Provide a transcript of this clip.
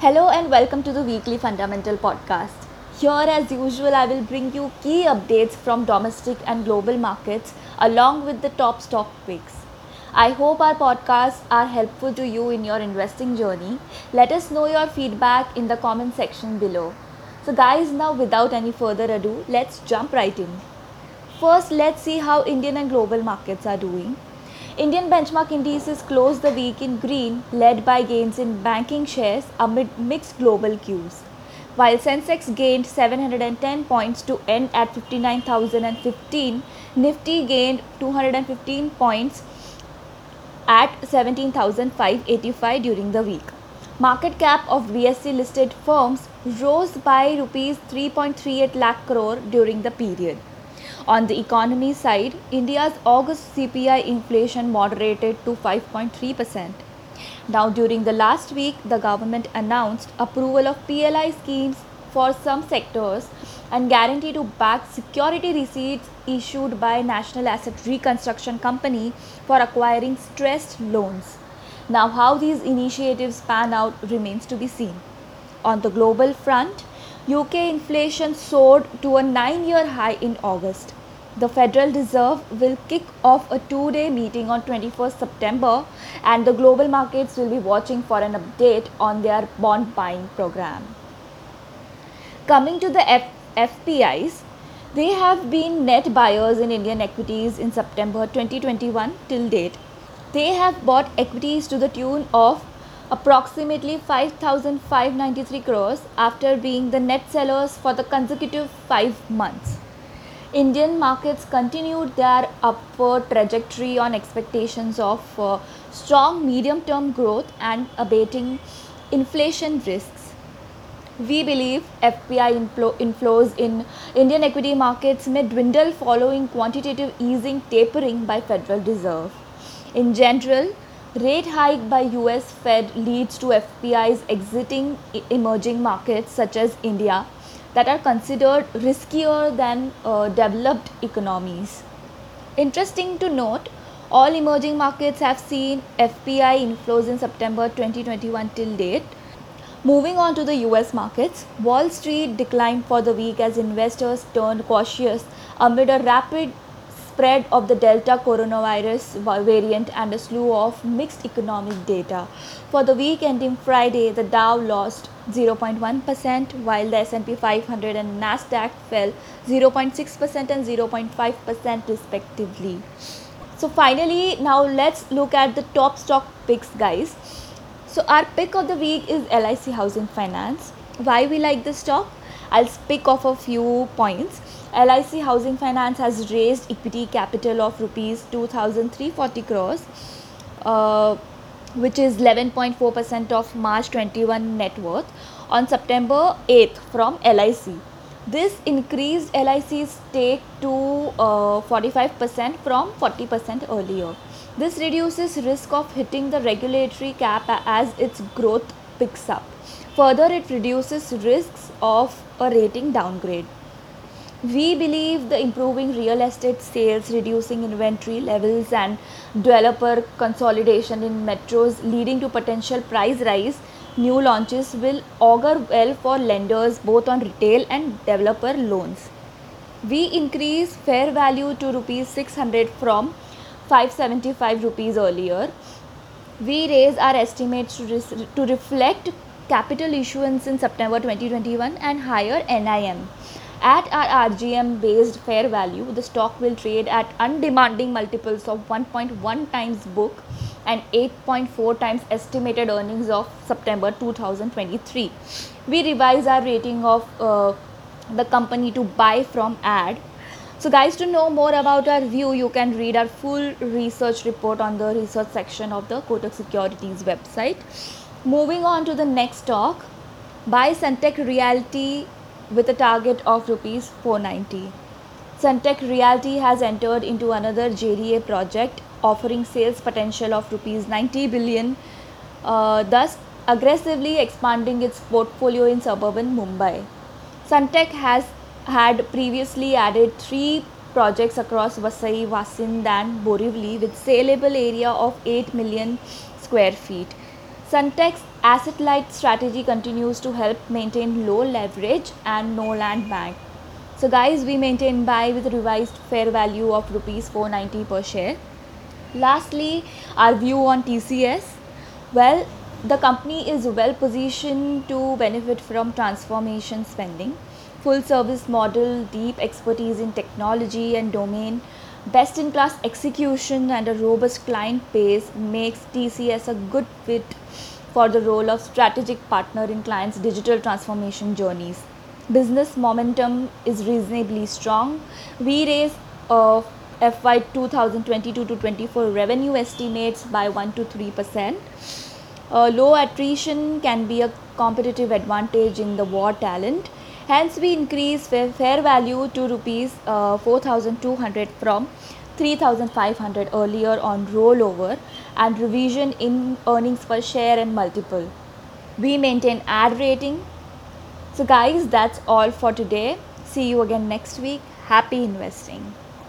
Hello and welcome to the weekly fundamental podcast. Here, as usual, I will bring you key updates from domestic and global markets along with the top stock picks. I hope our podcasts are helpful to you in your investing journey. Let us know your feedback in the comment section below. So, guys, now without any further ado, let's jump right in. First, let's see how Indian and global markets are doing. Indian benchmark indices closed the week in green, led by gains in banking shares amid mixed global cues. While Sensex gained 710 points to end at 59,015, Nifty gained 215 points at 17,585 during the week. Market cap of BSE listed firms rose by rupees 3.38 lakh crore during the period. On the economy side, India's August CPI inflation moderated to 5.3%. Now, during the last week, the government announced approval of PLI schemes for some sectors and guarantee to back security receipts issued by National Asset Reconstruction Company for acquiring stressed loans. Now, how these initiatives pan out remains to be seen. On the global front, UK inflation soared to a nine year high in August. The Federal Reserve will kick off a two day meeting on 21st September, and the global markets will be watching for an update on their bond buying program. Coming to the F- FPIs, they have been net buyers in Indian equities in September 2021 till date. They have bought equities to the tune of approximately 5,593 crores after being the net sellers for the consecutive five months. Indian markets continued their upward trajectory on expectations of uh, strong medium term growth and abating inflation risks. We believe FPI inflow, inflows in Indian equity markets may dwindle following quantitative easing tapering by Federal Reserve. In general, rate hike by US Fed leads to FPIs exiting emerging markets such as India that are considered riskier than uh, developed economies. Interesting to note, all emerging markets have seen FPI inflows in September 2021 till date. Moving on to the US markets, Wall Street declined for the week as investors turned cautious amid a rapid spread of the Delta coronavirus variant and a slew of mixed economic data. For the week ending Friday, the Dow lost 0.1% while the S&P 500 and Nasdaq fell 0.6% and 0.5% respectively. So finally, now let's look at the top stock picks guys. So our pick of the week is LIC Housing Finance. Why we like this stock? I'll pick off a few points. LIC Housing Finance has raised equity capital of rupees 2340 crores uh, which is 11.4% of March 21 net worth on September 8th from LIC. This increased LIC's stake to uh, 45% from 40% earlier. This reduces risk of hitting the regulatory cap as its growth picks up. Further, it reduces risks of a rating downgrade. We believe the improving real estate sales, reducing inventory levels, and developer consolidation in metros leading to potential price rise, new launches will augur well for lenders both on retail and developer loans. We increase fair value to rupees 600 from 575 rupees earlier. We raise our estimates to, to reflect capital issuance in September 2021 and higher NIM. At our RGM based fair value, the stock will trade at undemanding multiples of 1.1 times book and 8.4 times estimated earnings of September 2023. We revise our rating of uh, the company to buy from add. So, guys, to know more about our view, you can read our full research report on the research section of the Kotak Securities website. Moving on to the next stock, buy Sunteck Realty with a target of rupees 490. Sunteck Realty has entered into another JDA project offering sales potential of rupees 90 billion, uh, thus aggressively expanding its portfolio in suburban Mumbai. Sunteck has had previously added three projects across Vasai, Vasind and Borivali with saleable area of 8 million square feet. Sunteck's asset light strategy continues to help maintain low leverage and no land bank. So guys, we maintain buy with revised fair value of rupees 490 per share. Lastly, our view on TCS. Well, the company is well positioned to benefit from transformation spending. Full service model, deep expertise in technology and domain, best in class execution, and a robust client base makes TCS a good fit for the role of strategic partner in clients' digital transformation journeys. Business momentum is reasonably strong. We raised uh, FY 2022 to 24 revenue estimates by 1 to 3 percent. Uh, low attrition can be a competitive advantage in the war talent. Hence, we increase fair, value to rupees uh, 4,200 from 3,500 earlier on rollover and revision in earnings per share and multiple. We maintain add rating. So, guys, that's all for today. See you again next week. Happy investing.